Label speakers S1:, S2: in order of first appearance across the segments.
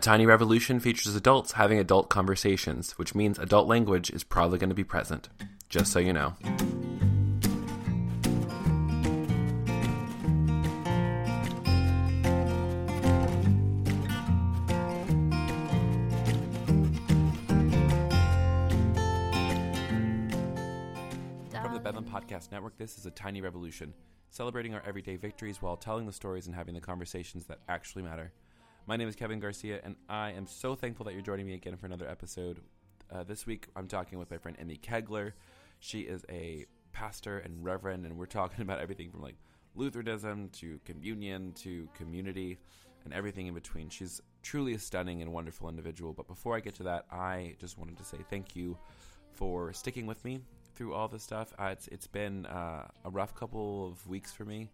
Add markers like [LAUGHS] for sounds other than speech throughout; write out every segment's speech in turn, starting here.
S1: A Tiny Revolution features adults having adult conversations, which means adult language is probably going to be present. Just so you know. From the Bedlam Podcast Network, this is A Tiny Revolution, celebrating our everyday victories while telling the stories and having the conversations that actually matter. My name is Kevin Garcia, and I am so thankful that you're joining me again for another episode. Uh, this week, I'm talking with my friend Emmy Kegler. She is a pastor and reverend, and we're talking [LAUGHS] about everything from like Lutheranism to communion to community and everything in between. She's truly a stunning and wonderful individual. But before I get to that, I just wanted to say thank you for sticking with me through all this stuff. Uh, it's it's been uh, a rough couple of weeks for me.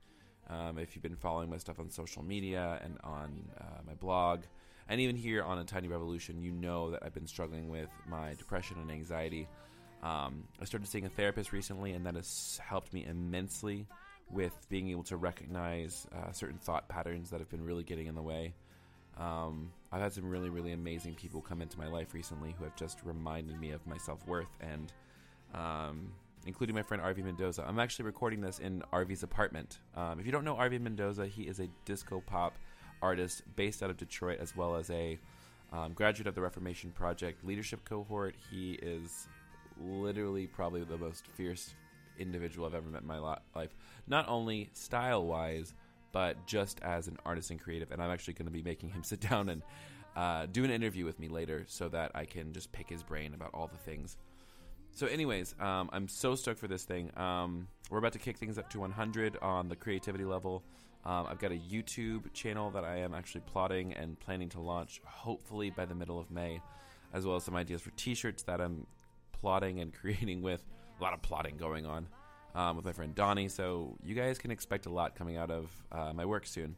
S1: Um, if you've been following my stuff on social media and on uh, my blog, and even here on a Tiny Revolution, you know that I've been struggling with my depression and anxiety. Um, I started seeing a therapist recently, and that has helped me immensely with being able to recognize uh, certain thought patterns that have been really getting in the way. Um, I've had some really, really amazing people come into my life recently who have just reminded me of my self worth and um, including my friend RV Mendoza. I'm actually recording this in RV's apartment. Um, if you don't know RV Mendoza, he is a disco pop artist based out of Detroit, as well as a um, graduate of the Reformation Project leadership cohort. He is literally probably the most fierce individual I've ever met in my life. Not only style wise, but just as an artist and creative. And I'm actually going to be making him [LAUGHS] sit down and uh, do an interview with me later so that I can just pick his brain about all the things. So, anyways, um, I'm so stoked for this thing. Um, we're about to kick things up to 100 on the creativity level. Um, I've got a YouTube channel that I am actually plotting and planning to launch hopefully by the middle of May, as well as some ideas for t shirts that I'm plotting and [LAUGHS] creating with a lot of plotting going on um, with my friend Donnie. So, you guys can expect a lot coming out of uh, my work soon.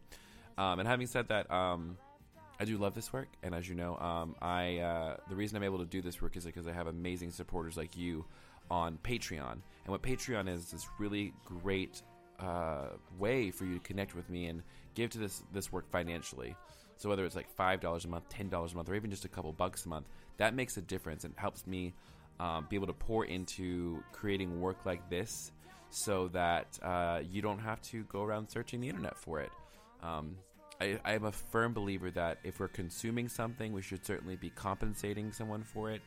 S1: Um, and having said that, um, I do love this work, and as you know, um, I uh, the reason I'm able to do this work is because I have amazing supporters like you on Patreon. And what Patreon is is this really great uh, way for you to connect with me and give to this this work financially. So whether it's like five dollars a month, ten dollars a month, or even just a couple bucks a month, that makes a difference and helps me um, be able to pour into creating work like this, so that uh, you don't have to go around searching the internet for it. Um, I, I am a firm believer that if we're consuming something, we should certainly be compensating someone for it.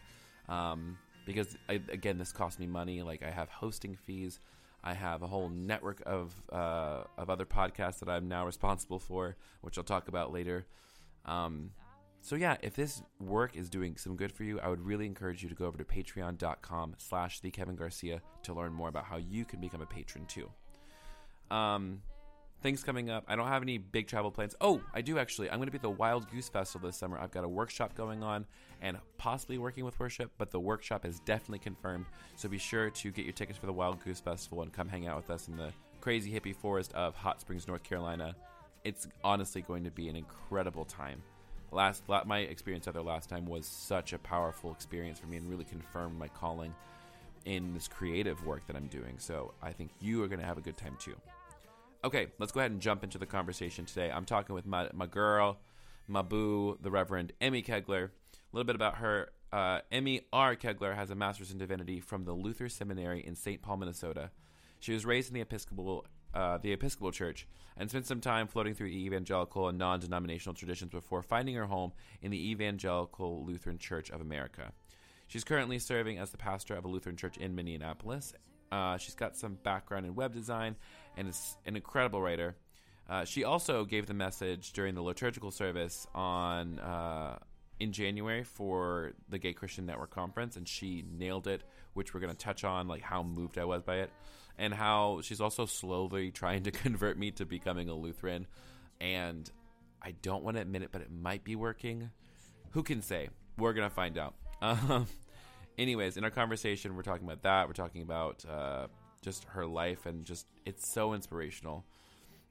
S1: Um, because I, again, this costs me money. Like I have hosting fees, I have a whole network of uh, of other podcasts that I'm now responsible for, which I'll talk about later. Um, so yeah, if this work is doing some good for you, I would really encourage you to go over to patreon.com slash the Kevin Garcia to learn more about how you can become a patron too. Um, things coming up. I don't have any big travel plans. Oh, I do actually. I'm going to be at the Wild Goose Festival this summer. I've got a workshop going on and possibly working with worship, but the workshop is definitely confirmed. So be sure to get your tickets for the Wild Goose Festival and come hang out with us in the crazy hippie forest of Hot Springs, North Carolina. It's honestly going to be an incredible time. Last, my experience out there last time was such a powerful experience for me and really confirmed my calling in this creative work that I'm doing. So I think you are going to have a good time too. Okay, let's go ahead and jump into the conversation today. I'm talking with my, my girl, my boo, the Reverend Emmy Kegler. A little bit about her. Uh, Emmy R. Kegler has a master's in divinity from the Luther Seminary in St. Paul, Minnesota. She was raised in the Episcopal, uh, the Episcopal Church and spent some time floating through evangelical and non denominational traditions before finding her home in the Evangelical Lutheran Church of America. She's currently serving as the pastor of a Lutheran church in Minneapolis. Uh, she's got some background in web design and is an incredible writer. Uh, she also gave the message during the liturgical service on uh, in January for the Gay Christian Network conference, and she nailed it. Which we're going to touch on, like how moved I was by it, and how she's also slowly [LAUGHS] trying to convert me to becoming a Lutheran. And I don't want to admit it, but it might be working. Who can say? We're going to find out. [LAUGHS] Um, anyways, in our conversation, we're talking about that. We're talking about uh, just her life and just it's so inspirational.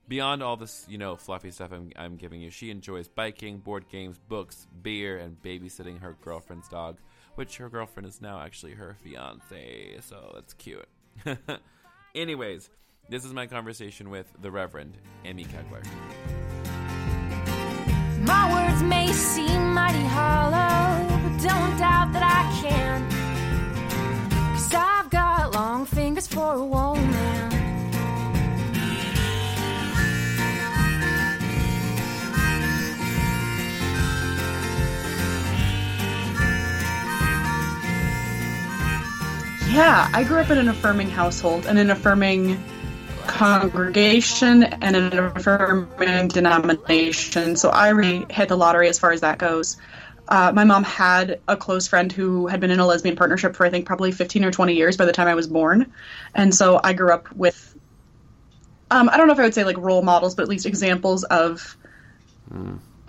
S1: Beyond all this, you know, fluffy stuff I'm, I'm giving you, she enjoys biking, board games, books, beer, and babysitting her girlfriend's dog, which her girlfriend is now actually her fiance, so that's cute. [LAUGHS] Anyways, this is my conversation with the Reverend Emmy Kegler.
S2: My words may seem
S3: mighty hollow, but don't doubt that I can is for a woman.
S2: Yeah, I grew up in an affirming household and an affirming congregation and an affirming denomination. So I really hit the lottery as far as that goes. Uh, my mom had a close friend who had been in a lesbian partnership for I think probably 15 or 20 years by the time I was born, and so I grew up with. Um, I don't know if I would say like role models, but at least examples of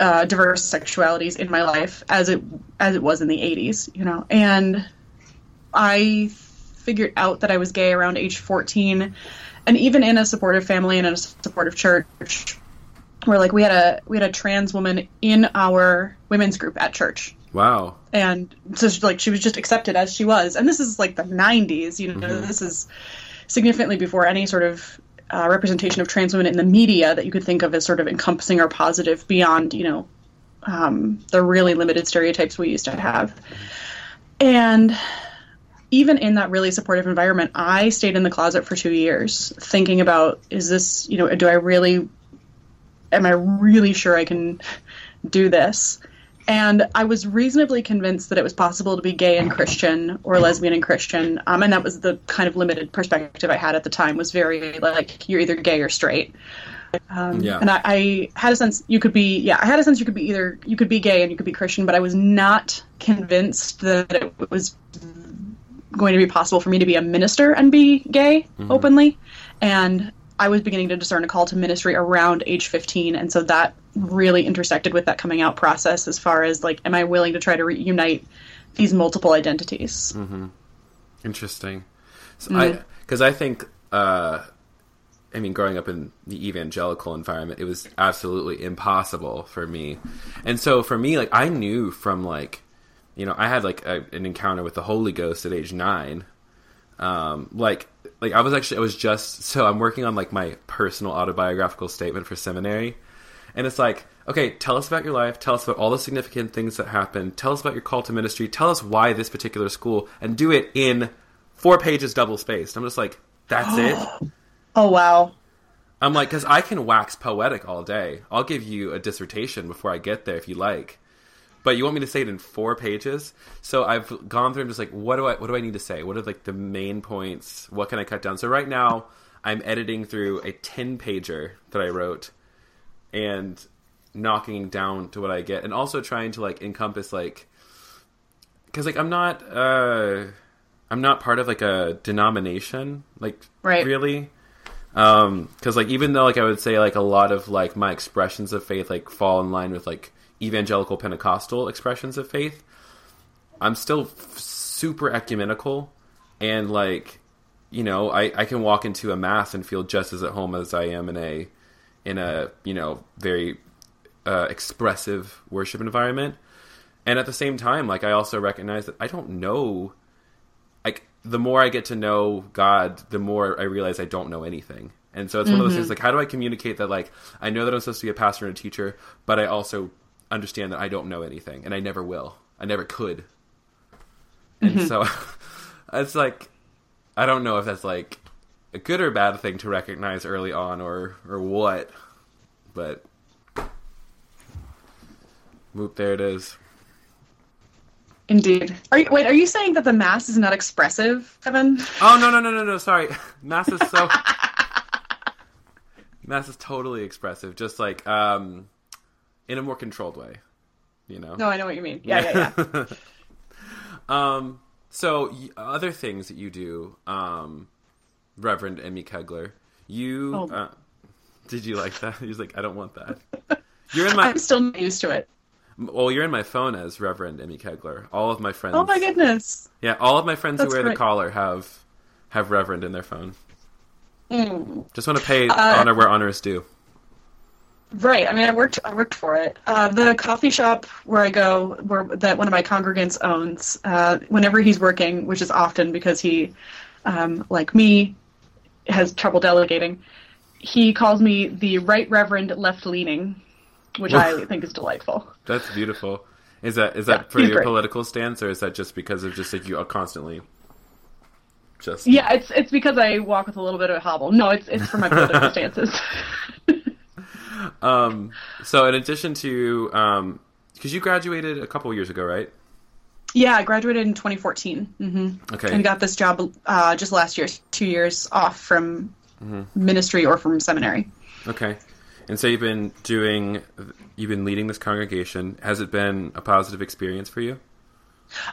S2: uh, diverse sexualities in my life as it as it was in the 80s, you know. And I figured out that I was gay around age 14, and even in a supportive family and in a supportive church, where like we had a we had a trans woman in our women's group at church.
S1: Wow.
S2: And so she, like she was just accepted as she was, and this is like the 90s, you know.
S1: Mhm.
S2: This is significantly before any sort of uh, representation of trans women in the media that you could think of as sort of encompassing or positive beyond, you know, um, the really limited stereotypes we used to have. And even in that really supportive environment, I stayed in the closet for two years thinking about is this, you know, do I really, am I really sure I can do this? And I was reasonably convinced that it was possible to be gay and Christian or lesbian and Christian. Um, and that was the kind of limited perspective I had at the time was very like, you're either gay or straight. Um,
S1: Yeah.
S2: And I, I had a sense you could be, yeah, I had a sense you could be either, you could be gay and you could be Christian, but I was not convinced that it was going to be possible for me to be a minister and be gay openly. And I was beginning to discern a call to ministry around age 15. And so that really intersected with that coming out process as far as like, am I willing to try to reunite these multiple identities?
S1: Interesting. So I because I think uh, I mean growing up in the evangelical environment, it was absolutely impossible for me. And so for me, like I knew from like you know I had like a, an encounter with the Holy Ghost at age nine. Um, like like I was actually I was just so I'm working on like my personal autobiographical statement for seminary. And it's like, okay, tell us about your life. Tell us about all the significant things that happened. Tell us about your call to ministry. Tell us why this particular school, and do it in four pages double spaced. I'm just like, that's it. [GASPS]
S2: Oh, wow.
S1: I'm like, because I can wax poetic all day. I'll give you a dissertation before I get there if you like. But you want me to say it in four pages? So I've gone through and just like, what do I what do I need to say? What are like the main points? What can I cut down? So right now I'm editing through a ten pager that I wrote and knocking down to what I get, and also trying to like encompass like, because like I'm not uh I'm not part of like a denomination, like
S2: Right.
S1: really um because like even though like i would say like a lot of like my expressions of faith like fall in line with like evangelical pentecostal expressions of faith i'm still f- super ecumenical and like you know i i can walk into a mass and feel just as at home as i am in a in a you know very uh, expressive worship environment and at the same time like i also recognize that i don't know like the more I get to know God, the more I realize I don't know anything. And so it's one of those things like how do I communicate that like I know that I'm supposed to be a pastor and a teacher, but I also understand that I don't know anything and I never will. I never could. And so [LAUGHS] it's like I don't know if that's like a good or bad thing to recognize early on or or what. But whoop there it is.
S2: Indeed. Are you, wait, are you saying that the mass is not expressive, Evan?
S1: Oh no no no no no! Sorry, [LAUGHS] mass is so [LAUGHS] mass is totally expressive, just like um, in a more controlled way. You know.
S2: No, I know what you mean. Yeah, yeah, yeah. [LAUGHS]
S1: Um. So y- other things that you do, um, Reverend Emmy Kegler, you
S2: Oh.
S1: uh, did you like that? [LAUGHS] He was like, I don't want that. You're in my
S2: I'm still not used to it.
S1: well, you're in my phone as Reverend Emmy Kegler. All of my friends.
S2: Oh my goodness.
S1: Yeah, all of my friends
S2: That's
S1: who wear the collar have have Reverend in their phone.
S2: Mm.
S1: Just want to pay
S2: Uh,
S1: honor where honor is due.
S2: Right. I mean, I worked. I worked for it. Uh, the coffee shop where I go, where that one of my congregants owns, uh, whenever he's working, which is often because he, um, like me, has trouble delegating. He calls me the Right Reverend Left Leaning, which I think is delightful.
S1: That's beautiful. Is that is that
S2: Yeah,
S1: for your
S2: great.
S1: political stance, or is that just because of just like you are constantly just
S2: Yeah, it's it's because I walk with a little bit of a hobble. No, it's it's for my political [LAUGHS] stances. [LAUGHS]
S1: Um. So in addition to um, because you graduated a couple years ago, right?
S2: Yeah, I graduated in 2014. Mm-hmm.
S1: Okay.
S2: And got this job uh, just last year, two years off from ministry or from seminary.
S1: Okay. And so you've been doing, you've been leading this congregation. Has it been a positive experience for you?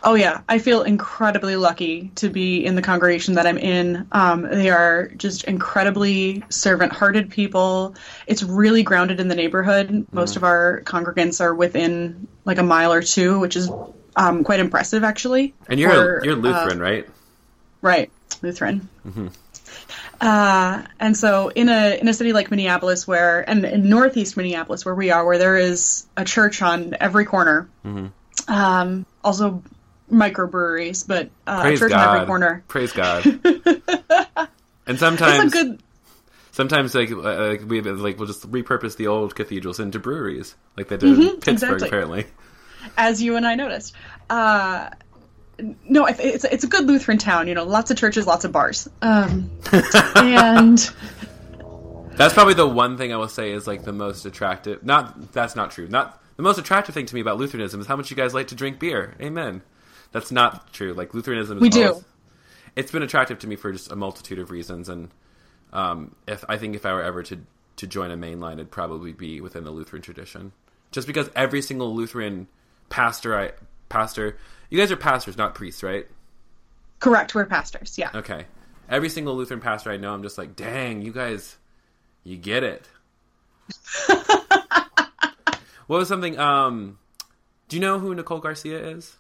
S2: Oh yeah, I feel incredibly lucky to be in the congregation that I'm in. Um, they are just incredibly servant-hearted people. It's really grounded in the neighborhood. Most of our congregants are within like a mile or two, which is um, quite impressive actually.
S1: And you're
S2: for,
S1: you're
S2: uh,
S1: Lutheran, right?
S2: Right, Lutheran. Uh, and so in a in a city like Minneapolis, where and in northeast Minneapolis, where we are, where there is a church on every corner, um, also microbreweries, but uh,
S1: Praise
S2: church
S1: God.
S2: every corner.
S1: Praise God. [LAUGHS] and sometimes,
S2: good,
S1: sometimes like, uh, like we like we'll just repurpose the old cathedrals into breweries, like they did in Pittsburgh,
S2: exactly.
S1: apparently.
S2: as you and I noticed. Uh, no, it's it's a good Lutheran town. You know, lots of churches, lots of bars, um, [LAUGHS] and
S1: That's probably the one thing I will say is like the most attractive. Not that's not true. Not the most attractive thing to me about Lutheranism is how much you guys like to drink beer. Amen. That's not true. Like Lutheranism, is
S2: We do.
S1: always- it's been attractive to me for just a multitude of reasons, and um, if I think if I were ever to to join a mainline, it'd probably be within the Lutheran tradition, just because every single Lutheran pastor I pastor, you guys are pastors, not priests, right?
S2: correct, we're pastors. Yeah.
S1: Okay. Every single Lutheran pastor I know, I'm just like, dang, you guys, you get it. [LAUGHS] what was something? Um, do you know who Nicole Garcia is?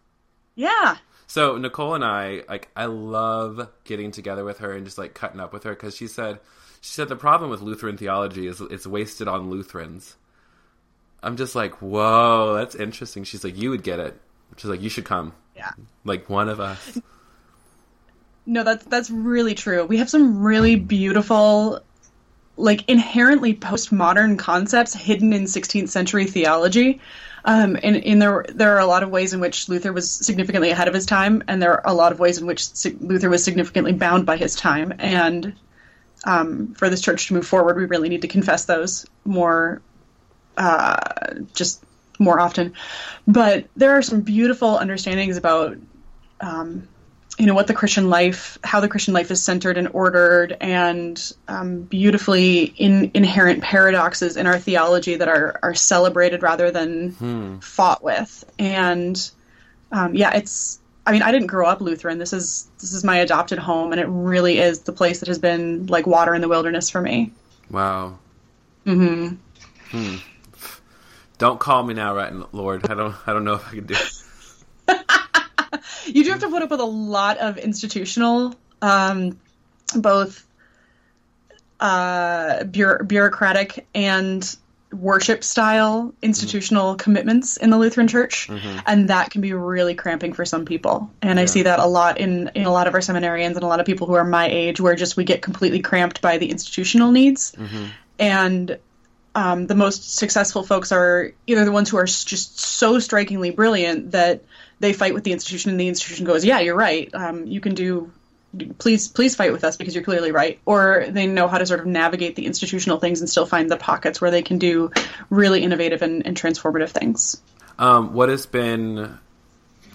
S2: Yeah.
S1: So Nicole and I, like, I love getting together with her and just like cutting up with her because she said, she said the problem with Lutheran theology is it's wasted on Lutherans. I'm just like, whoa, that's interesting. She's like, you would get it. She's like, you should come,
S2: Yeah.
S1: like one of us. [LAUGHS]
S2: No, that's that's really true. We have some really beautiful, like inherently postmodern concepts hidden in 16th century theology. Um, and, and there there are a lot of ways in which Luther was significantly ahead of his time, and there are a lot of ways in which Luther was significantly bound by his time. And um, for this church to move forward, we really need to confess those more, uh, just more often. But there are some beautiful understandings about you know what the Christian life, how the Christian life is centered and ordered, and um, beautifully in, inherent paradoxes in our theology that are are celebrated rather than fought with. And um, yeah, it's. I mean, I didn't grow up Lutheran. This is this is my adopted home, and it really is the place that has been like water in the wilderness for me.
S1: Wow. Mm-hmm. Hmm. Don't call me now, right, Lord. I don't. I don't know if I can do. it.
S2: You do have to put up with a lot of institutional, um, both uh, bureau- bureaucratic and worship style institutional commitments in the Lutheran Church, and that can be really cramping for some people. And I see that a lot in in a lot of our seminarians and a lot of people who are my age, where just we get completely cramped by the institutional needs, and um, the most successful folks are either the ones who are just so strikingly brilliant that they fight with the institution and the institution goes, yeah, you're right. Um, you can do, please, please fight with us because you're clearly right. Or they know how to sort of navigate the institutional things and still find the pockets where they can do really innovative and, and transformative things.
S1: Um, what has been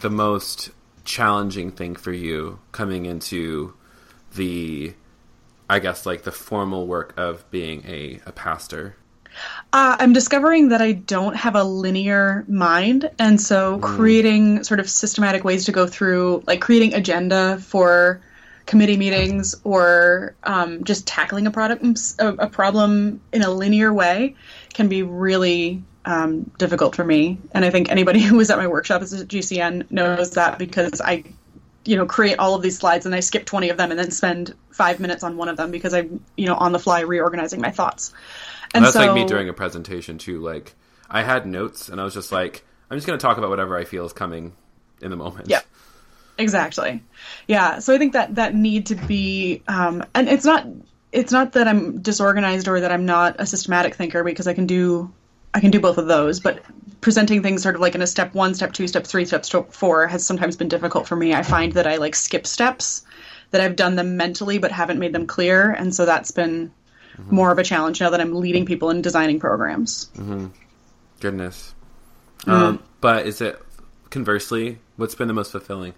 S1: the most challenging thing for you coming into the, I guess, like the formal work of being a, a pastor?
S2: Uh, I'm discovering that I don't have a linear mind, and so creating sort of systematic ways to go through, like creating agenda for committee meetings or um, just tackling a product a, a problem in a linear way, can be really um, difficult for me. And I think anybody [LAUGHS] who was at my workshop at GCN knows that because I, you know, create all of these slides and I skip 20 of them and then spend five minutes on one of them because I'm, you know, on the fly reorganizing my thoughts. And
S1: That's
S2: so,
S1: like me during a presentation too. Like I had notes, and I was just like, I'm just going to talk about whatever I feel is coming in the moment.
S2: Yeah. Exactly. Yeah. So I think that that need to be, um, and it's not, it's not that I'm disorganized or that I'm not a systematic thinker because I can do, I can do both of those. But presenting things sort of like in a step one, step two, step three, step four has sometimes been difficult for me. I find that I like skip steps, that I've done them mentally but haven't made them clear, and so that's been more of a challenge now that I'm leading people in designing programs.
S1: Goodness.
S2: Mm-hmm.
S1: Um, but is it conversely? What's been the most fulfilling?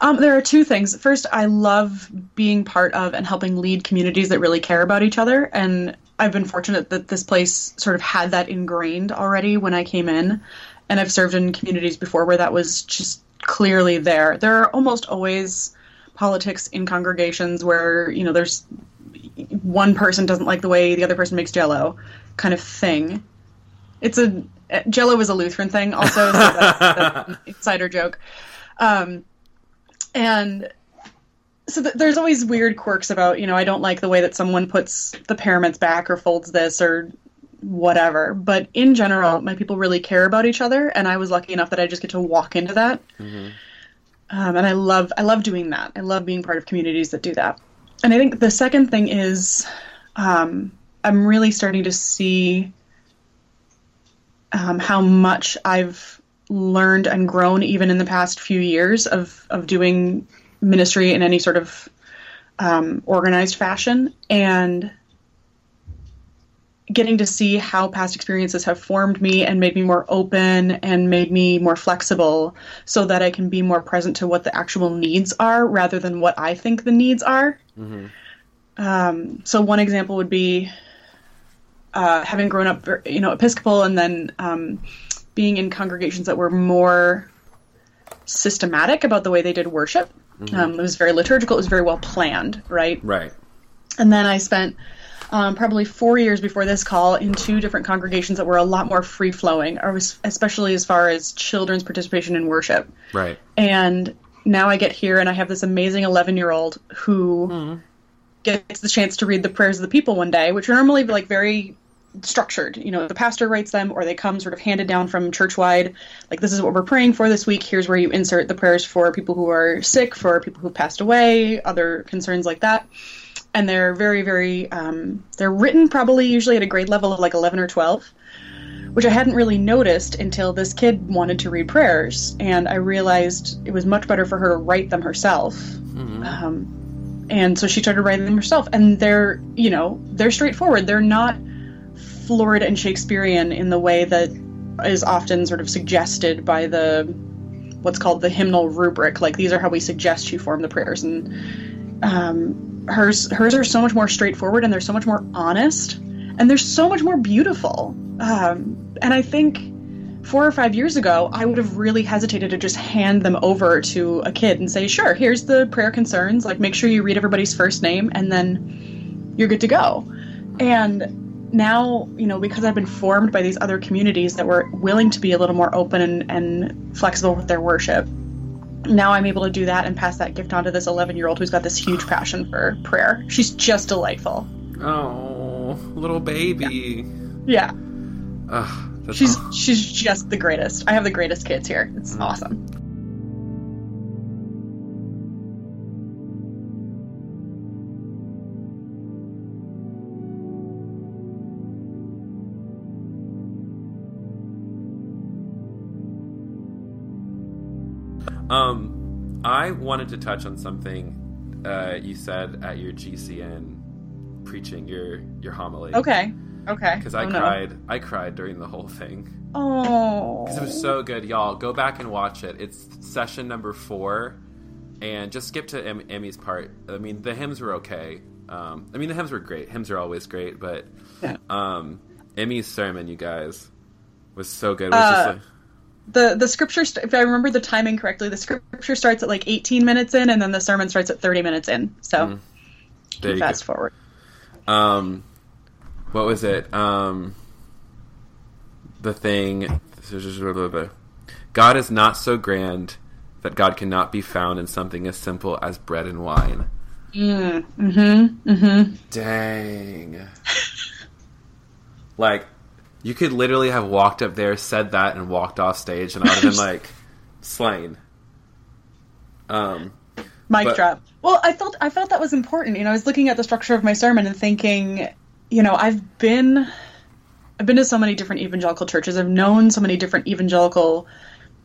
S2: Um, there are two things. First, I love being part of and helping lead communities that really care about each other. And I've been fortunate that this place sort of had that ingrained already when I came in. And I've served in communities before where that was just clearly there. There are almost always politics in congregations where, you know, there's one person doesn't like the way the other person makes jello kind of thing. It's a jello is a Lutheran thing also, so that's, that's an insider joke. Um, and so th- there's always weird quirks about you know I don't like the way that someone puts the paraments back or folds this or whatever. But in general, my people really care about each other, and I was lucky enough that I just get to walk into that. Mm-hmm. Um, and I love I love doing that. I love being part of communities that do that. And I think the second thing is um, I'm really starting to see um, how much I've learned and grown even in the past few years of of doing ministry in any sort of um, organized fashion and getting to see how past experiences have formed me and made me more open and made me more flexible so that I can be more present to what the actual needs are rather than what I think the needs are. Mm-hmm. Um, so one example would be uh, having grown up, you know, Episcopal and then um, being in congregations that were more systematic about the way they did worship. Mm-hmm. Um, it was very liturgical. It was very well planned, right?
S1: Right.
S2: And then I spent um, probably four years before this call in two different congregations that were a lot more free flowing, especially as far as children's participation in worship.
S1: Right.
S2: And now I get here and I have this amazing 11 year old who mm. gets the chance to read the prayers of the people one day, which are normally like very structured. You know, the pastor writes them or they come sort of handed down from church wide. Like, this is what we're praying for this week. Here's where you insert the prayers for people who are sick, for people who passed away, other concerns like that. And they're very, very, um, they're written probably usually at a grade level of like 11 or 12, which I hadn't really noticed until this kid wanted to read prayers. And I realized it was much better for her to write them herself. Mm-hmm. Um, and so she started writing them herself. And they're, you know, they're straightforward. They're not florid and Shakespearean in the way that is often sort of suggested by the what's called the hymnal rubric. Like these are how we suggest you form the prayers, and um, hers hers are so much more straightforward and they're so much more honest and they're so much more beautiful. Um, and I think four or five years ago, I would have really hesitated to just hand them over to a kid and say, "Sure, here's the prayer concerns. Like, make sure you read everybody's first name, and then you're good to go." And now, you know, because I've been formed by these other communities that were willing to be a little more open and, and flexible with their worship, now I'm able to do that and pass that gift on to this 11 year old who's got this huge passion for prayer. She's just delightful.
S1: Oh, little baby.
S2: Yeah. yeah. She's she's just the greatest. I have the greatest kids here. It's mm. awesome.
S1: Um, I wanted to touch on something uh, you said at your GCN preaching your your homily.
S2: Okay. Okay.
S1: Because I oh, cried. No. I cried during the whole thing.
S2: Oh.
S1: Because it was so good, y'all. Go back and watch it. It's session number four, and just skip to em- Emmy's part. I mean, the hymns were okay. Um, I mean, the hymns were great. Hymns are always great, but yeah. um, Emmy's sermon, you guys, was so good. It was uh, just like,
S2: the the scripture if i remember the timing correctly the scripture starts at like 18 minutes in and then the sermon starts at 30 minutes in so mm. you fast go. forward
S1: um what was it um the thing god is not so grand that god cannot be found in something as simple as bread and wine
S2: mm, mm-hmm mm-hmm
S1: dang [LAUGHS] like you could literally have walked up there, said that, and walked off stage, and I would have been like [LAUGHS] slain. Um,
S2: mic but, drop. Well, I felt I felt that was important. You know, I was looking at the structure of my sermon and thinking, you know, I've been I've been to so many different evangelical churches. I've known so many different evangelical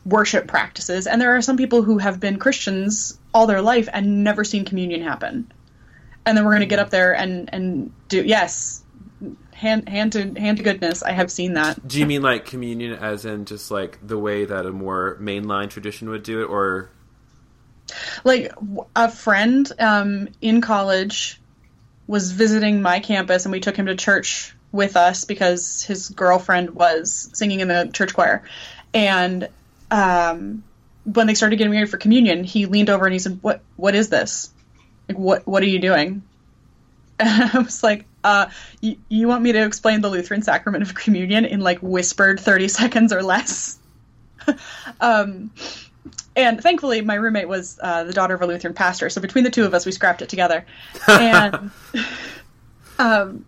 S2: worship practices, and there are some people who have been Christians all their life and never seen communion happen. And then we're going to get up there and and do yes, hand hand to hand to goodness, I have seen that.
S1: Do you mean like communion, as in just like the way that a more mainline tradition would do it, or
S2: like a friend um, in college was visiting my campus, and we took him to church with us because his girlfriend was singing in the church choir, and um, when they started getting ready for communion, he leaned over and he said, "What what is this? Like what what are you doing?" [LAUGHS] And I was like, uh, you, you want me to explain the Lutheran sacrament of communion in like whispered 30 [LAUGHS] seconds or less? [LAUGHS] um, and thankfully, my roommate was uh, the daughter of a Lutheran pastor. So between the two of us, we scrapped it together. And, [LAUGHS] um,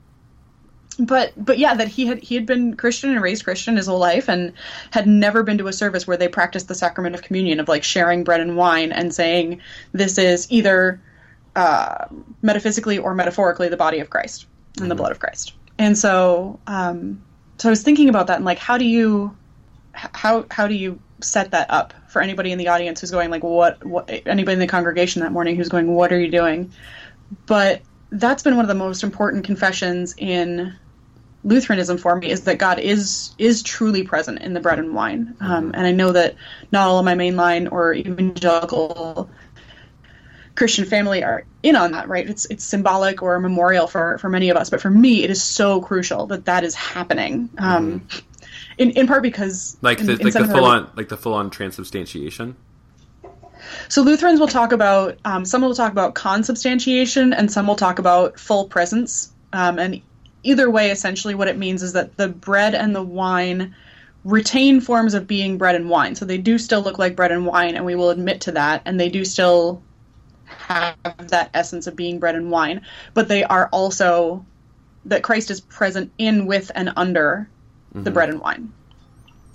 S2: but but yeah, that he had he had been Christian and raised Christian his whole life, and had never been to a service where they practiced the sacrament of communion of like sharing bread and wine and saying this is either uh, metaphysically or metaphorically the body of Christ and mm-hmm. the blood of Christ. And so, um, so I was thinking about that and like, how do you, how how do you set that up for anybody in the audience who's going like, what, what anybody in the congregation that morning who's going, what are you doing? But that's been one of the most important confessions in Lutheranism for me is that God is is truly present in the bread and wine. Um, mm-hmm. and I know that not all of my mainline or evangelical Christian family are in on that, right? It's it's symbolic or a memorial for for many of us, but for me, it is so crucial that that is happening. Um, mm. In in part because
S1: like the,
S2: in,
S1: like the full on like the full on transubstantiation.
S2: So Lutherans will talk about um, some will talk about consubstantiation, and some will talk about full presence. Um, and either way, essentially, what it means is that the bread and the wine retain forms of being bread and wine. So they do still look like bread and wine, and we will admit to that, and they do still have that essence of being bread and wine, but they are also that Christ is present in, with, and under mm-hmm. the bread and wine.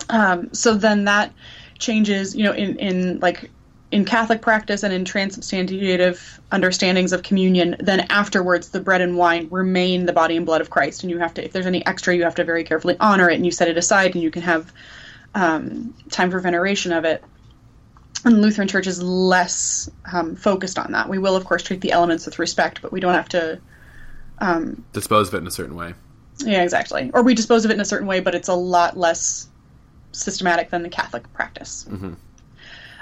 S2: Um, so then that changes, you know, in, in like in Catholic practice and in transubstantiative understandings of communion, then afterwards the bread and wine remain the body and blood of Christ, and you have to, if there's any extra, you have to very carefully honor it, and you set it aside, and you can have um, time for veneration of it and Lutheran Church is less um, focused on that. We will, of course, treat the elements with respect, but we don't have to um,
S1: dispose of it in a certain way.
S2: Yeah, exactly. Or we dispose of it in a certain way, but it's a lot less systematic than the Catholic practice. Mm-hmm.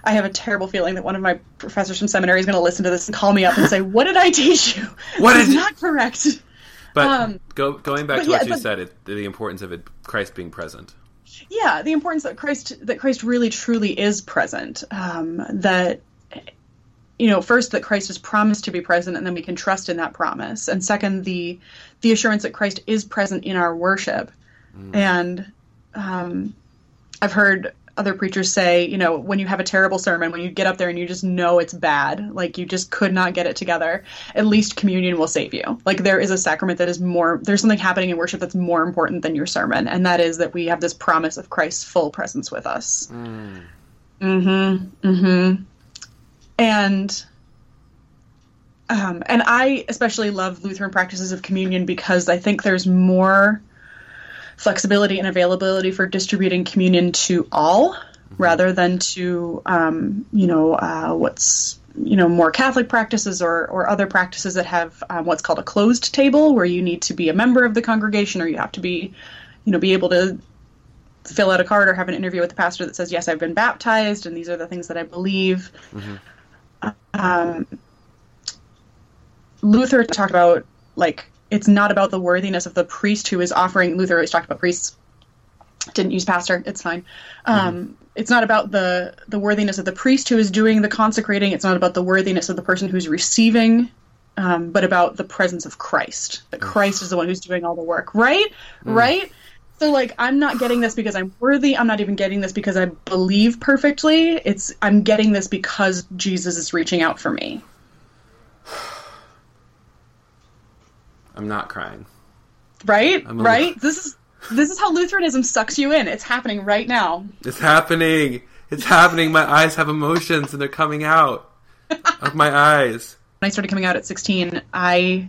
S2: I have a terrible feeling that one of my professors from seminary is going to listen to this and call me up and say, "What did I teach you? [LAUGHS]
S1: What is
S2: not correct?"
S1: But um, go, going back to yeah, what you but, said, it, the importance of it, Christ being present
S2: yeah the importance that christ that christ really truly is present um, that you know first that christ is promised to be present and then we can trust in that promise and second the the assurance that christ is present in our worship mm. and um, i've heard other preachers say, you know, when you have a terrible sermon, when you get up there and you just know it's bad, like you just could not get it together, at least communion will save you. Like there is a sacrament that is more, there's something happening in worship that's more important than your sermon, and that is that we have this promise of Christ's full presence with us. Mm. Mm-hmm. Mm-hmm. And um, and I especially love Lutheran practices of communion because I think there's more flexibility and availability for distributing communion to all mm-hmm. rather than to um, you know uh, what's you know more Catholic practices or or other practices that have um, what's called a closed table where you need to be a member of the congregation or you have to be you know be able to fill out a card or have an interview with the pastor that says yes I've been baptized and these are the things that I believe. Mm-hmm. Um, Luther talked about like it's not about the worthiness of the priest who is offering. Luther always talked about priests. Didn't use pastor. It's fine. Um, mm-hmm. It's not about the the worthiness of the priest who is doing the consecrating. It's not about the worthiness of the person who's receiving, um, but about the presence of Christ. That Christ is the one who's doing all the work. Right. Mm. Right. So like I'm not getting this because I'm worthy. I'm not even getting this because I believe perfectly. It's I'm getting this because Jesus is reaching out for me. [SIGHS] [SIGHS] [SIGHS]
S1: I'm not crying.
S2: Right? Right? This is this is how Lutheranism sucks you in. It's happening right now.
S1: It's happening. It's happening. My eyes have emotions and they're coming out of my eyes.
S2: When I started coming out at 16, I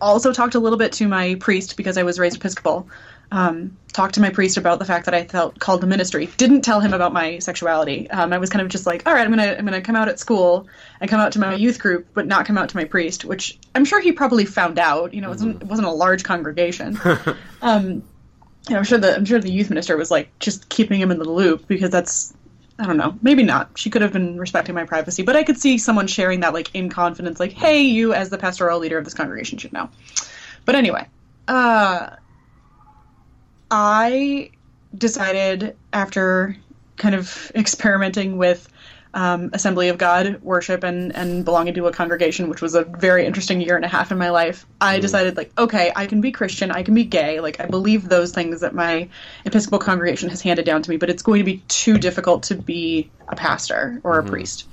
S2: also talked a little bit to my priest because I was raised Episcopal. Um, talked to my priest about the fact that I felt called to ministry. Didn't tell him about my sexuality. Um, I was kind of just like, all right, I'm gonna I'm gonna come out at school and come out to my youth group, but not come out to my priest. Which I'm sure he probably found out. You know, it wasn't, it wasn't a large congregation. [LAUGHS] um, you know, I'm sure the I'm sure the youth minister was like just keeping him in the loop because that's I don't know, maybe not. She could have been respecting my privacy, but I could see someone sharing that like in confidence, like, hey, you as the pastoral leader of this congregation should know. But anyway, uh, I decided after kind of experimenting with um, Assembly of God worship and, and belonging to a congregation, which was a very interesting year and a half in my life, I decided, like, okay, I can be Christian, I can be gay. Like, I believe those things that my Episcopal congregation has handed down to me, but it's going to be too difficult to be a pastor or a priest.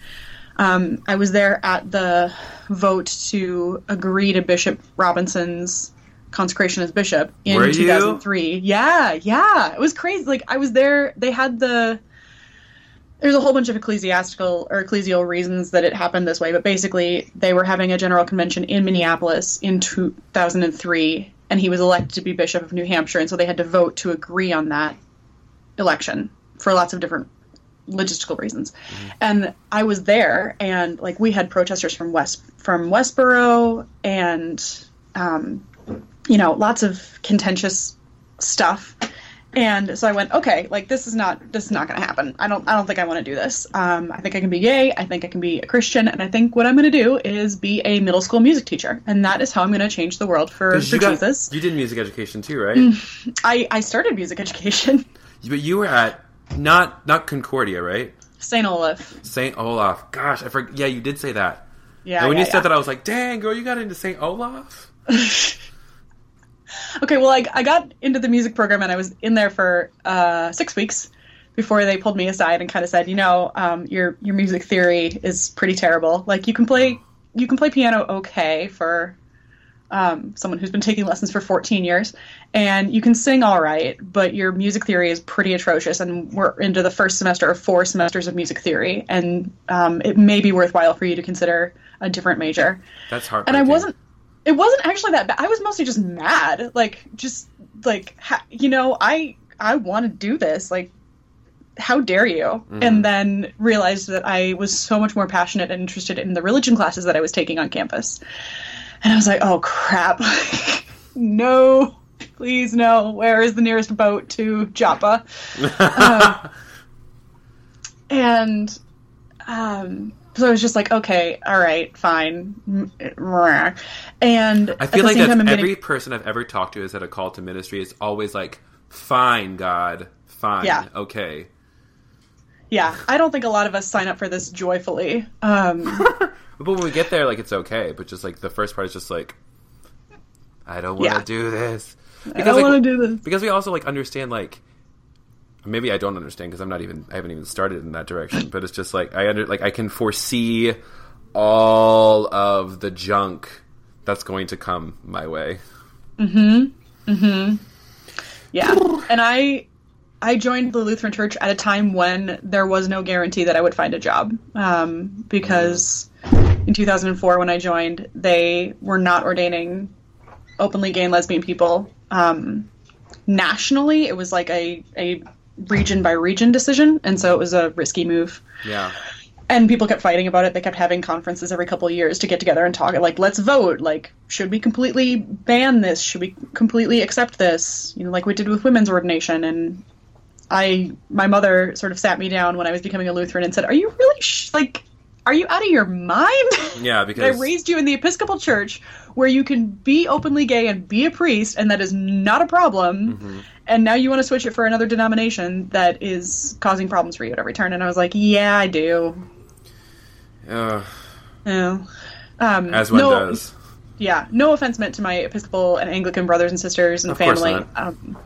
S2: Um, I was there at the vote to agree to Bishop Robinson's consecration as bishop in
S1: Were you?
S2: 2003. Yeah, yeah. It was crazy. Like, I was there, they had the there's a whole bunch of ecclesiastical or ecclesial reasons that it happened this way, but basically they were having a general convention in Minneapolis in 2003, and he was elected to be bishop of New Hampshire, and so they had to vote to agree on that election for lots of different logistical reasons. And I was there, and like we had protesters from West from Westboro, and um, you know, lots of contentious stuff. And so I went, okay, like this is not this is not going to happen. I don't I don't think I want to do this. Um, I think I can be gay. I think I can be a Christian, and I think what I'm going to do is be a middle school music teacher, and that is how I'm going to change the world for, for
S1: you, got-
S2: Jesus.
S1: you did music education too, right?
S2: I I started music education, [LAUGHS]
S1: But you were at not not Concordia, right?
S2: St. Olaf.
S1: Saint Olaf. Gosh, I forgot. Yeah, you did say that.
S2: Yeah.
S1: and when
S2: yeah,
S1: you said
S2: yeah.
S1: that, I was like, "Dang, girl, you got into Saint Olaf." [LAUGHS]
S2: Okay, well, I, I got into the music program and I was in there for uh, six weeks before they pulled me aside and kind of said, you know, um, your your music theory is pretty terrible. Like you can play you can play piano okay for um, someone who's been taking lessons for 14 years, and you can sing all right, but your music theory is pretty atrocious. And we're into the first semester of four semesters of music theory, and um, it may be worthwhile for you to consider a different major
S1: That's hard.
S2: and I wasn't. It wasn't actually that bad. I was mostly just mad, like just like ha- you know, I I want to do this. Like, how dare you? And then realized that I was so much more passionate and interested in the religion classes that I was taking on campus. And I was like, oh crap, [LAUGHS] no, please no. Where is the nearest boat to Joppa? [LAUGHS] Um, and um, so I was just like, okay, all right, fine. And
S1: I feel like that's
S2: time,
S1: every
S2: getting,
S1: person I've ever talked to is at a call to ministry. It's always like, "Fine, God, fine,
S2: Yeah.
S1: okay."
S2: yeah, I don't think a lot of us sign up for this joyfully. Um, [LAUGHS]
S1: But when we get there, like it's okay. But just like the first part is just like, I don't want to
S2: Yeah.
S1: do this.
S2: I don't
S1: like,
S2: want to do this.
S1: because we also like understand like maybe I don't understand because I'm not even I haven't even started in that direction. But it's just like I under like I can foresee all of the junk that's going to come my way. Mm-hmm. Mm-hmm.
S2: Yeah, and I I joined the Lutheran Church at a time when there was no guarantee that I would find a job um, because in 2004 when I joined they were not ordaining openly gay and lesbian people um, nationally. It was like a a region by region decision, and so it was a risky move.
S1: Yeah.
S2: and people kept fighting about it. They kept having conferences every couple of years to get together and talk. Like, let's vote. Like, should we completely ban this? Should we completely accept this? You know, like we did with women's ordination. And I, my mother, sort of sat me down when I was becoming a Lutheran and said, "Are you really sh- like?" Are you out of your mind?
S1: Yeah, [LAUGHS] because I
S2: raised you in the Episcopal Church where you can be openly gay and be a priest, and that is not a problem.
S1: Mm-hmm.
S2: And now you want to switch it for another denomination that is causing problems for you at every turn. And I was like, yeah, I do.
S1: uh,
S2: Yeah. Um,
S1: as one
S2: no,
S1: does.
S2: Yeah. No offense meant to my Episcopal and Anglican brothers and sisters and
S1: Of
S2: family. Um,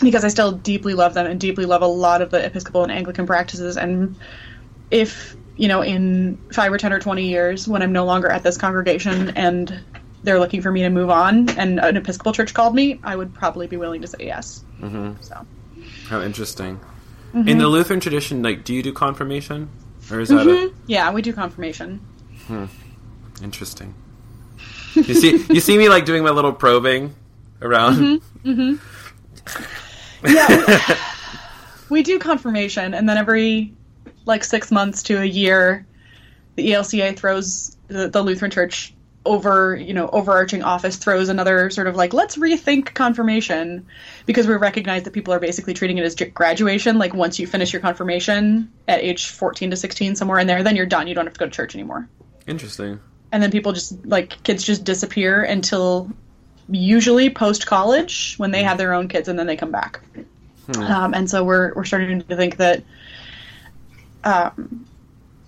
S2: because I still deeply love them and deeply love a lot of the Episcopal and Anglican practices. And if, you know, in five or 10 or 20 years, when I'm no longer at this congregation and they're looking for me to move on and an Episcopal church called me, I would probably be willing to say yes. Mm-hmm. So.
S1: How interesting.
S2: Mm-hmm.
S1: In the Lutheran tradition, like, do you do confirmation, or is that a,
S2: Yeah, we do confirmation.
S1: interesting? You see, you see me like doing my little probing around.
S2: Mm-hmm. [LAUGHS] Yeah, we, we do confirmation, and then every like six months to a year, the ELCA throws the, the Lutheran Church over, you know, overarching office throws another sort of like let's rethink confirmation because we recognize that people are basically treating it as graduation. Like once you finish your confirmation at age 14 to 16, somewhere in there, then you're done. You don't have to go to church anymore.
S1: Interesting.
S2: And then people just like kids just disappear until usually post college when they have their own kids and then they come back. Hmm. Um, and so we're we're starting to think that um,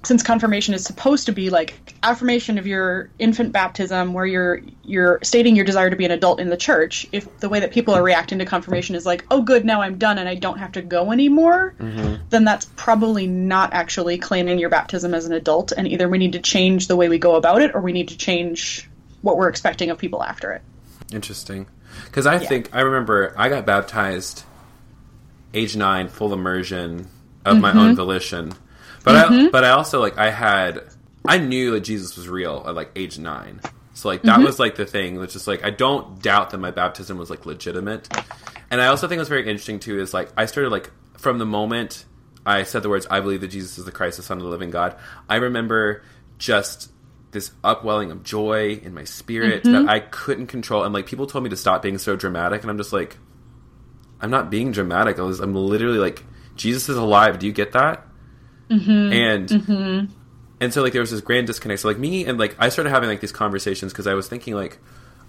S2: since confirmation is supposed to be like affirmation of your infant baptism where you're you're stating your desire to be an adult in the church if the way that people are reacting to confirmation is like oh good now i'm done and i don't have to go anymore mm-hmm. then that's probably not actually claiming your baptism as an adult and either we need to change the way we go about it or we need to change what we're expecting of people after it
S1: interesting because i yeah. think i remember i got baptized age nine full immersion of mm-hmm. my own volition but mm-hmm. I but I also like I had I knew that Jesus was real at like age nine. So like that mm-hmm. was like the thing. It's just like I don't doubt that my baptism was like legitimate. And I also think what's very interesting too is like I started like from the moment I said the words I believe that Jesus is the Christ, the Son of the living God, I remember just this upwelling of joy in my spirit mm-hmm. that I couldn't control. And like people told me to stop being so dramatic, and I'm just like, I'm not being dramatic. I was, I'm literally like, Jesus is alive. Do you get that? Mm-hmm. And mm-hmm. and so like there was this grand disconnect. So like me and like I started having like these conversations because I was thinking like,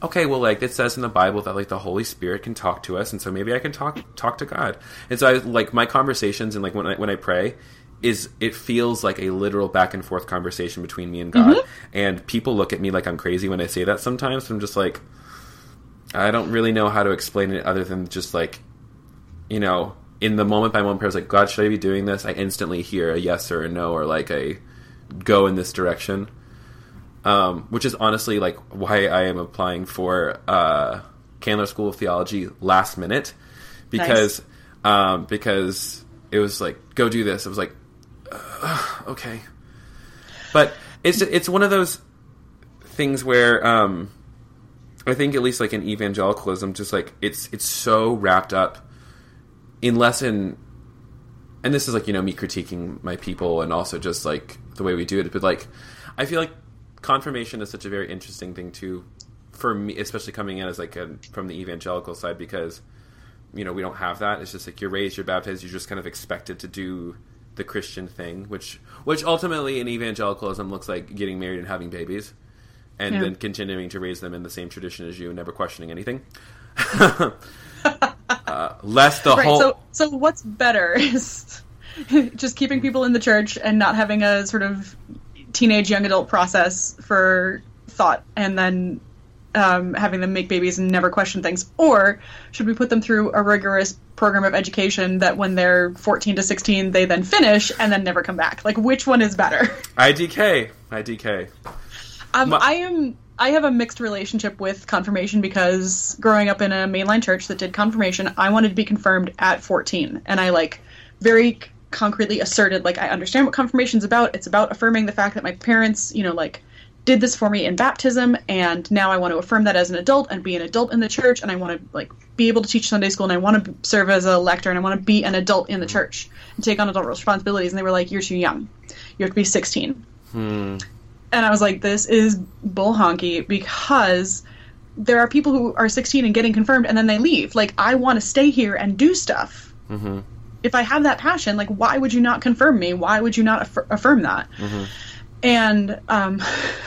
S1: okay, well like it says in the Bible that like the Holy Spirit can talk to us, and so maybe I can talk talk to God. And so I like my conversations and like when I when I pray is it feels like a literal back and forth conversation between me and God. Mm-hmm. And people look at me like I'm crazy when I say that sometimes. So I'm just like I don't really know how to explain it other than just like you know in the moment by moment prayer, I was like, God, should I be doing this? I instantly hear a yes or a no or like a go in this direction. Um, which is honestly like why I am applying for uh, Candler School of Theology last minute because nice. um, because it was like go do this. It was like uh, okay, but it's it's one of those things where um, I think at least like in evangelicalism, just like it's it's so wrapped up unless in and this is like you know me critiquing my people and also just like the way we do it but like i feel like confirmation is such a very interesting thing too for me especially coming in as like a, from the evangelical side because you know we don't have that it's just like you're raised you're baptized you're just kind of expected to do the christian thing which which ultimately in evangelicalism looks like getting married and having babies and yeah. then continuing to raise them in the same tradition as you and never questioning anything [LAUGHS] [LAUGHS] uh, less the right, whole.
S2: So, so what's better is [LAUGHS] just keeping people in the church and not having a sort of teenage young adult process for thought, and then um, having them make babies and never question things, or should we put them through a rigorous program of education that when they're 14 to 16 they then finish and then never come back? Like which one is better?
S1: IDK, IDK.
S2: Um, My- I am I have a mixed relationship with confirmation because growing up in a mainline church that did confirmation, I wanted to be confirmed at 14, and I like very concretely asserted like I understand what confirmation is about. It's about affirming the fact that my parents, you know, like did this for me in baptism. And now I want to affirm that as an adult and be an adult in the church. And I want to like be able to teach Sunday school. And I want to serve as a lector. And I want to be an adult in the church and take on adult responsibilities. And they were like you're too young. You have to be 16. Hmm and I was like, this is bull honky because there are people who are 16 and getting confirmed and then they leave. Like, I want to stay here and do stuff. Mm-hmm. If I have that passion, like, why would you not confirm me? Why would you not aff- affirm that? Mm-hmm. And um,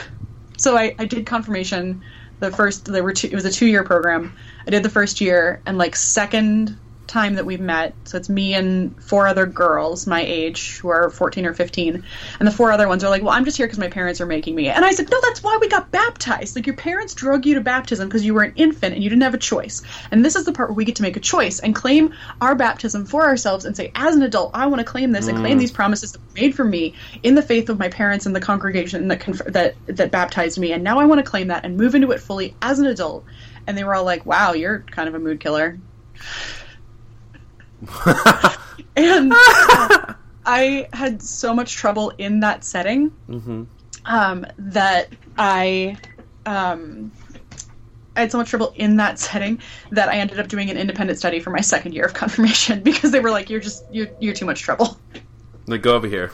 S2: [LAUGHS] so I, I did confirmation. The first, there were two, it was a two year program. I did the first year, and like second time that we've met. So it's me and four other girls my age who are 14 or 15. And the four other ones are like, well, I'm just here because my parents are making me. And I said, no, that's why we got baptized. Like your parents drug you to baptism because you were an infant and you didn't have a choice. And this is the part where we get to make a choice and claim our baptism for ourselves and say, as an adult, I want to claim this mm. and claim mm. these promises that were made for me in the faith of my parents and the congregation that, conf- that, that baptized me. And now I want to claim that and move into it fully as an adult. And they were all like, wow, you're kind of a mood killer. [LAUGHS] and uh, I had so much trouble in that setting mm-hmm. um, that I um, I had so much trouble in that setting that I ended up doing an independent study for my second year of confirmation [LAUGHS] because they were like, "You're just you're you're too much trouble."
S1: Like, go over here.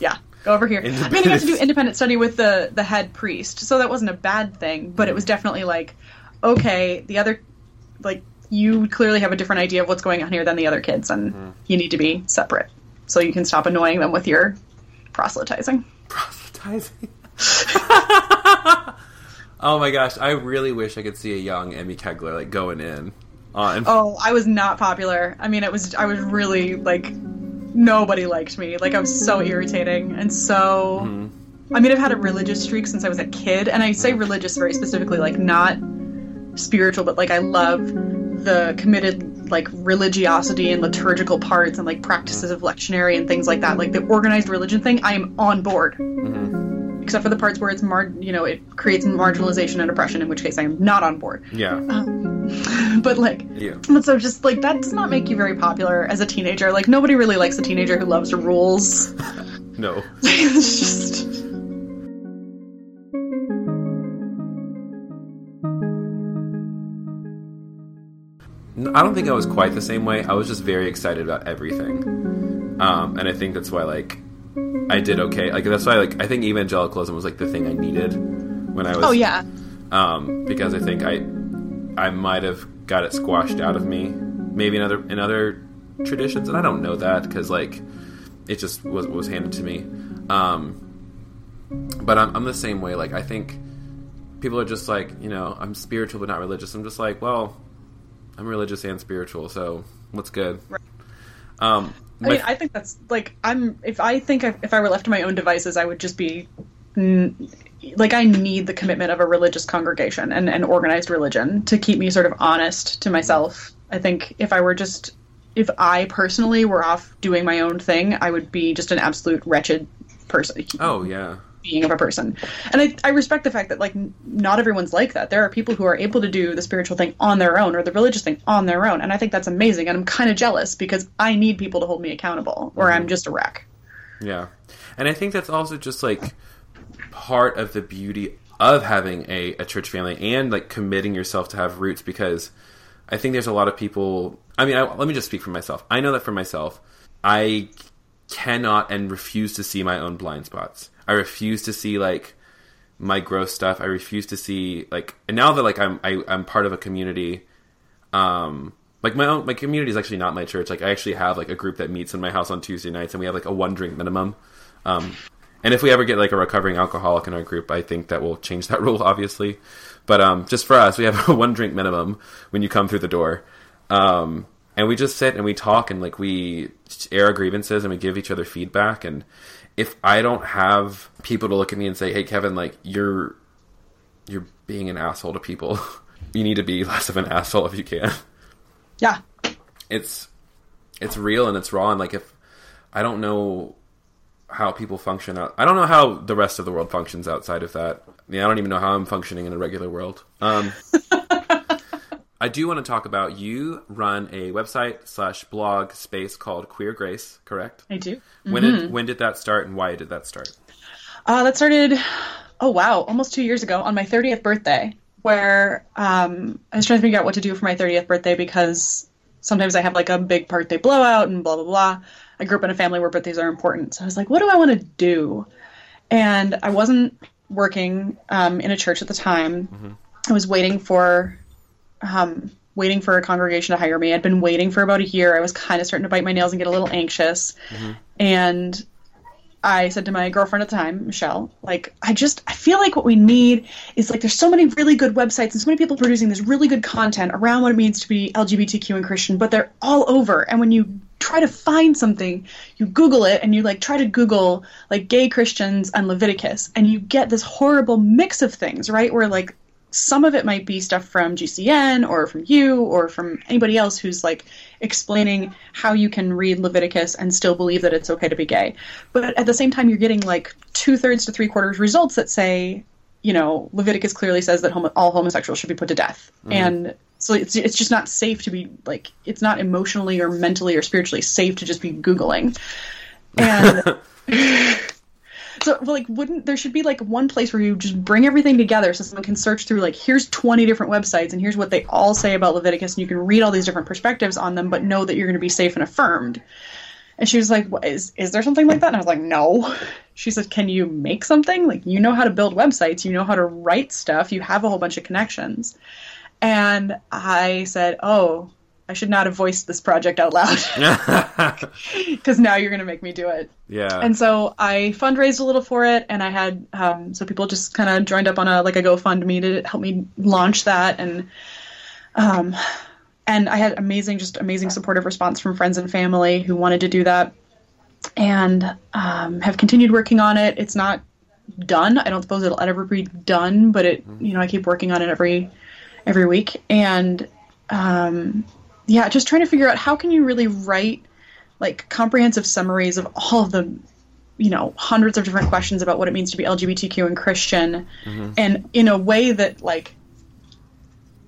S2: Yeah, go over here. I mean, you have to do independent study with the the head priest, so that wasn't a bad thing, but it was definitely like, okay, the other, like, you clearly have a different idea of what's going on here than the other kids, and
S1: Mm-hmm.
S2: you need to be separate so you can stop annoying them with your proselytizing.
S1: Proselytizing. [LAUGHS] [LAUGHS] oh my gosh, I really wish I could see a young Emmy Kegler like going in on.
S2: Oh, I was not popular. I mean, it was I was really like nobody liked me. Like I was so hmm. irritating and so. Hmm. I mean, I've had a religious streak since I was a kid, and I say hmm. religious very specifically, like not spiritual, but like I love the committed like religiosity and liturgical parts and like practices of lectionary and things like that. Like the organized religion thing, I am on board. Mm-hmm. Except for the parts where it's mar, you know, it creates marginalization and oppression, in which case I am not on board.
S1: Yeah.
S2: Um, [LAUGHS] but like,
S1: Yeah.
S2: but so just like that does not make you very popular as a teenager. Like nobody really likes a teenager who loves rules. [LAUGHS]
S1: No. [LAUGHS]
S2: it's just
S1: I don't think I was quite the same way. I was just very excited about everything, um, and I think that's why like I did okay. Like that's why like I think evangelicalism was like the thing I needed when I was.
S2: oh yeah,
S1: um, because I think I I might have got it squashed out of me, maybe in other in other traditions, and I don't know that because like it just was was handed to me. Um, but I'm, I'm the same way. Like I think people are just like you know I'm spiritual but not religious. I'm just like well I'm religious and spiritual, so what's good? Um,
S2: I mean, I think that's like I'm. If I think I, if I were left to my own devices, I would just be like I need the commitment of a religious congregation and an organized religion to keep me sort of honest to myself. I think if I were just if I personally were off doing my own thing, I would be just an absolute wretched person.
S1: oh yeah,
S2: being of a person. And I, I respect the fact that like not everyone's like that. There are people who are able to do the spiritual thing on their own or the religious thing on their own, and I think that's amazing. And I'm kind of jealous because I need people to hold me accountable, or I'm mm-hmm. just a wreck.
S1: Yeah. And I think that's also just like part of the beauty of having a, a church family and like committing yourself to have roots because I think there's a lot of people. I mean, I, let me just speak for myself. I know that for myself, I cannot and refuse to see my own blind spots. I refuse to see like my gross stuff. I refuse to see like, and now that like I'm I, I'm part of a community, um, like my own my community is actually not my church. Like I actually have like a group that meets in my house on Tuesday nights, and we have like a one drink minimum. Um, and if we ever get like a recovering alcoholic in our group, I think that will change that [LAUGHS] rule, obviously. But um, just for us, we have [LAUGHS] a one drink minimum when you come through the door. Um, and we just sit and we talk and like we air our grievances and we give each other feedback. And if I don't have people to look at me and say, "Hey, Kevin, like you're you're being an asshole to people," [LAUGHS] you need to be less of an asshole if you can.
S2: Yeah,
S1: It's it's real and it's raw. And like if I don't know how people function out, I don't know how the rest of the world functions outside of that. I mean, I don't even know how I'm functioning in a regular world. Um, [LAUGHS] I do want to talk about you run a website slash blog space called Queer Grace, correct?
S2: I do.
S1: When did when did that start and why did that start?
S2: Uh, that started, oh wow, almost two years ago on my 30th birthday, where um, I was trying to figure out what to do for my 30th birthday because sometimes I have like a big birthday blowout and blah, blah, blah. I grew up in a family where birthdays are important. So I was like, what do I want to do? And I wasn't working um, in a church at the time. I was waiting for. Um, waiting for a congregation to hire me. I'd been waiting for about a year. I was kind of starting to bite my nails and get a little anxious. And I said to my girlfriend at the time, Michelle, like, I just, I feel like what we need is like, there's so many really good websites and so many people producing this really good content around what it means to be LGBTQ and Christian, but they're all over. And when you try to find something, you Google it and you like try to Google like gay Christians and Leviticus, and you get this horrible mix of things, right? Where like, some of it might be stuff from GCN or from you or from anybody else who's like explaining how you can read Leviticus and still believe that it's okay to be gay. But at the same time, you're getting like two thirds to three quarters results that say, you know, Leviticus clearly says that homo- all homosexuals should be put to death. Mm-hmm. And so it's, it's just not safe to be like, it's not emotionally or mentally or spiritually safe to just be Googling. [LAUGHS] And [LAUGHS] So, like, wouldn't there should be like one place where you just bring everything together so someone can search through like here's 20 different websites and here's what they all say about Leviticus and you can read all these different perspectives on them, but know that you're going to be safe and affirmed. And she was like, what, "Is is there something like that?" And I was like, "No." She said, "Can you make something? Like you know how to build websites, you know how to write stuff, you have a whole bunch of connections." And I said, "Oh, I should not have voiced this project out loud [LAUGHS] [LAUGHS] because now you're going to make me do it."
S1: yeah.
S2: And so I fundraised a little for it, and I had um, so people just kind of joined up on a like a GoFundMe to help me launch that, and um, and I had amazing, just amazing supportive response from friends and family who wanted to do that, and um, have continued working on it. It's not done. I don't suppose it'll ever be done, but it you know I keep working on it every every week, and um, yeah, just trying to figure out how can you really write like comprehensive summaries of all of the you know hundreds of different questions about what it means to be lgbtq and christian mm-hmm. and in a way that like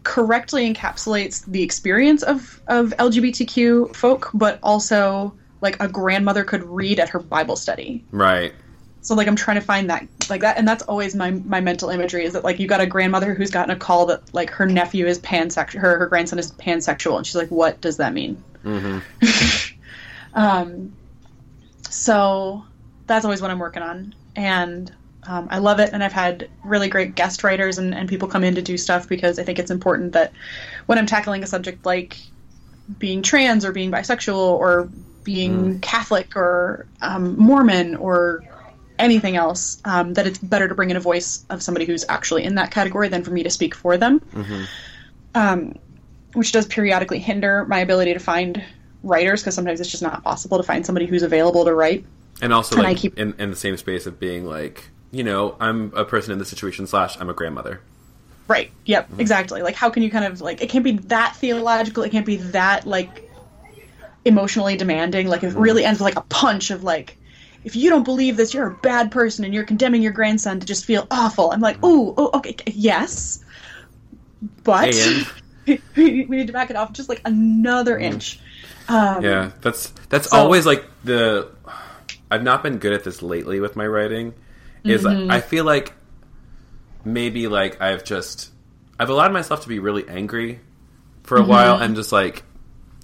S2: correctly encapsulates the experience of of lgbtq folk but also like a grandmother could read at her bible study
S1: right.
S2: So like i'm trying to find that like that and that's always my my mental imagery is that like you got a grandmother who's gotten a call that like her nephew is pansexual her her grandson is pansexual and she's like what does that mean? [LAUGHS] Um so that's always what i'm working on and um, i love it and i've had really great guest writers and, and people come in to do stuff because i think it's important that when i'm tackling a subject like being trans or being bisexual or being Catholic or um, Mormon or anything else, um, that it's better to bring in a voice of somebody who's actually in that category than for me to speak for them. Um, which does periodically hinder my ability to find writers because sometimes it's just not possible to find somebody who's available to write.
S1: And also,
S2: And I keep-
S1: in, in the same space of being like, you know, I'm a person in this situation, slash, I'm a grandmother.
S2: Right. Yep. Exactly. Like, how can you kind of like? It can't be that theological. It can't be that like emotionally demanding. Like, it really ends with like a punch of like, if you don't believe this, you're a bad person, and you're condemning your grandson to just feel awful. I'm like, ooh, oh, okay, yes, but [LAUGHS] we need to back it off just like another inch. Um,
S1: Yeah, that's that's
S2: So-
S1: always like the. I've not been good at this lately with my writing. Is
S2: Mm-hmm.
S1: I feel like maybe like I've just I've allowed myself to be really angry for a
S2: Mm-hmm.
S1: while and just like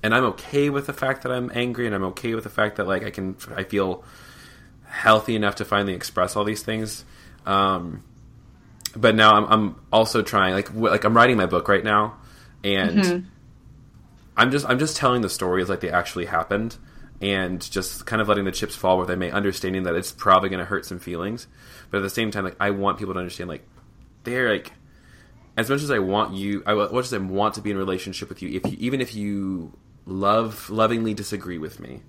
S1: and I'm okay with the fact that I'm angry and I'm okay with the fact that like I can I feel healthy enough to finally express all these things. Um, but now I'm, I'm also trying like w- like I'm writing my book right now and
S2: Mm-hmm.
S1: I'm just I'm just telling the stories like they actually happened, and just kind of letting the chips fall where they may, understanding that it's probably going to hurt some feelings, but at the same time, like I want people to understand, like they're like as much as I want you, I, as much as I want to be in a relationship with you, if you, even if you love lovingly disagree with me,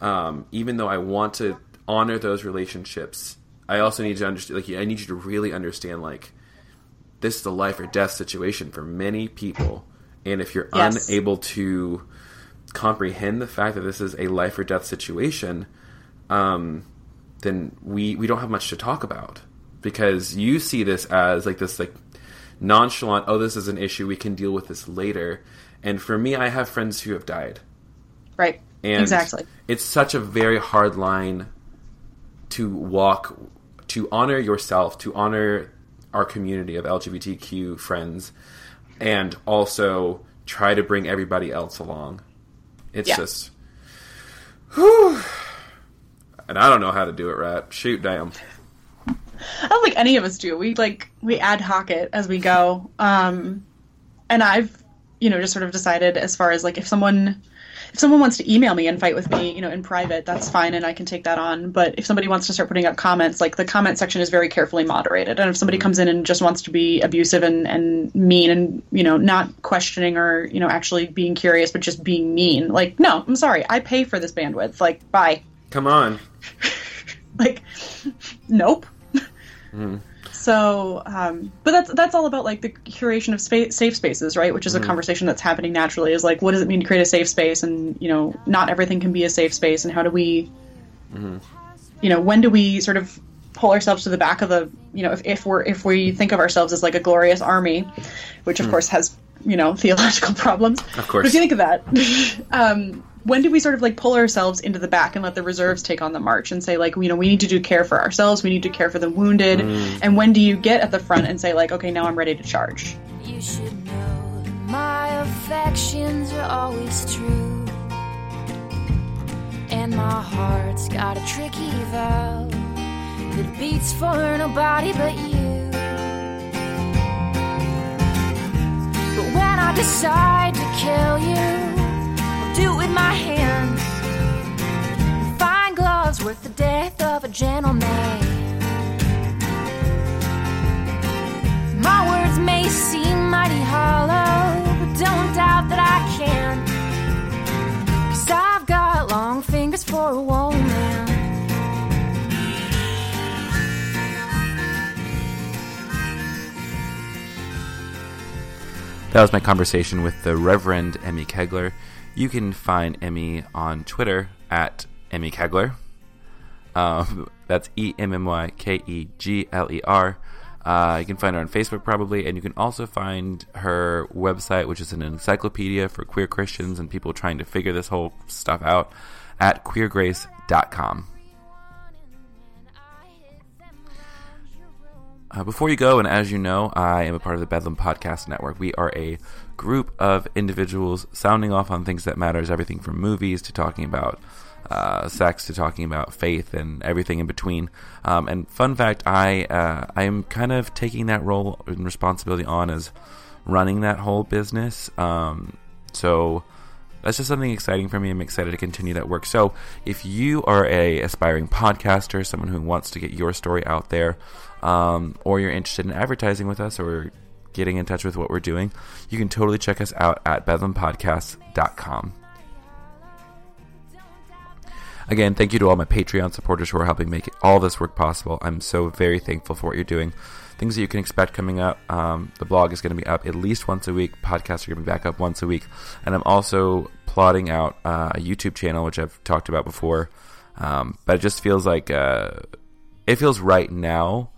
S1: um, even though I want to honor those relationships, I also need to understand. Like I need you to really understand, like this is a life or death situation for many people. And if you're
S2: Yes.
S1: unable to comprehend the fact that this is a life or death situation, um, then we, we don't have much to talk about because you see this as like this like nonchalant. Oh, this is an issue. We can deal with this later. And for me, I have friends who have died.
S2: Right.
S1: And
S2: exactly.
S1: It's such a very hard line to walk, to honor yourself, to honor our community of LGBTQ friends, and also try to bring everybody else along. It's
S2: Yeah.
S1: just, whew. and I don't know how to do it right. Shoot, damn.
S2: I don't think any of us do. We like we ad hoc it as we go. Um, and I've you know just sort of decided as far as like if someone if someone wants to email me and fight with me, you know, in private, that's fine and I can take that on. But if somebody wants to start putting up comments, like the comment section is very carefully moderated. And if somebody mm-hmm. comes in and just wants to be abusive and, and mean and, you know, not questioning or, you know, actually being curious, but just being mean, like, no, I'm sorry. I pay for this bandwidth. Like, bye.
S1: Come on. [LAUGHS]
S2: like nope mm-hmm. So um, but that's that's all about like the curation of spa- safe spaces right? Which is a conversation that's happening naturally is like what does it mean to create a safe space? And you know not everything can be a safe space. And how do we you know when do we sort of pull ourselves to the back of the you know if, if we're if we think of ourselves as like a glorious army which of course has you know theological [LAUGHS] problems.
S1: Of course.
S2: but if you think of that [LAUGHS] um,
S1: when do we sort of like pull ourselves into the back and let the reserves take on the march and say like you know we need to do care for ourselves we need to care for the wounded? Mm. and when do you get at the front and say like okay now i'm ready to charge you should know my affections are always true. And my heart's got a tricky valve that beats for nobody but you. But when i decide to kill you do with my hands. Fine gloves worth the death of a gentleman. My words may seem mighty hollow, but don't doubt that I can. Cause I've got long fingers for a woman. That was my conversation with the Reverend Emmy Kegler. You can find Emmy on Twitter at Emmy Kegler. Um, that's E M M Y K E G L E R. Uh, you can find her on Facebook probably, and you can also find her website, which is an encyclopedia for queer Christians and people trying to figure this whole stuff out, at queergrace.com. Uh, before you go, and as you know, I am a part of the Bedlam Podcast Network. We are a group of individuals sounding off on things that matters, everything from movies to talking about uh, sex to talking about faith and everything in between. Um, and fun fact, I uh, I am kind of taking that role and responsibility on as running that whole business. Um, so that's just something exciting for me. I'm excited to continue that work. So if you are a aspiring podcaster, someone who wants to get your story out there, um, or you're interested in advertising with us, or getting in touch with what we're doing, you can totally check us out at bedlampodcast.com. Again, thank you to all my Patreon supporters who are helping make all this work possible. I'm so very thankful for what you're doing. Things that you can expect coming up. Um, the blog is going to be up at least once a week. Podcasts are going to be back up once a week. And I'm also plotting out uh, a YouTube channel, which I've talked about before. Um, but it just feels like uh, it feels right now,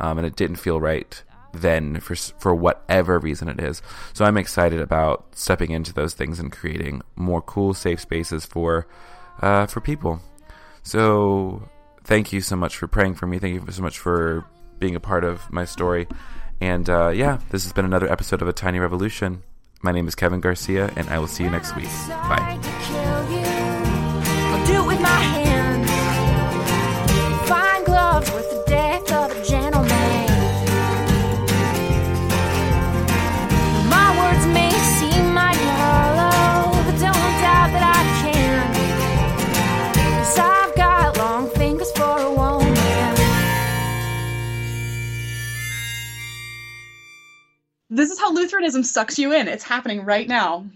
S1: um, and it didn't feel right then for for whatever reason it is. So I'm excited about stepping into those things and creating more cool, safe spaces for uh, for people. So thank you so much for praying for me. Thank you so much for being a part of my story. And uh, yeah, this has been another episode of A Tiny Revolution. My name is Kevin Garcia, and I will see you next week. Bye. This is how Lutheranism sucks you in. It's happening right now.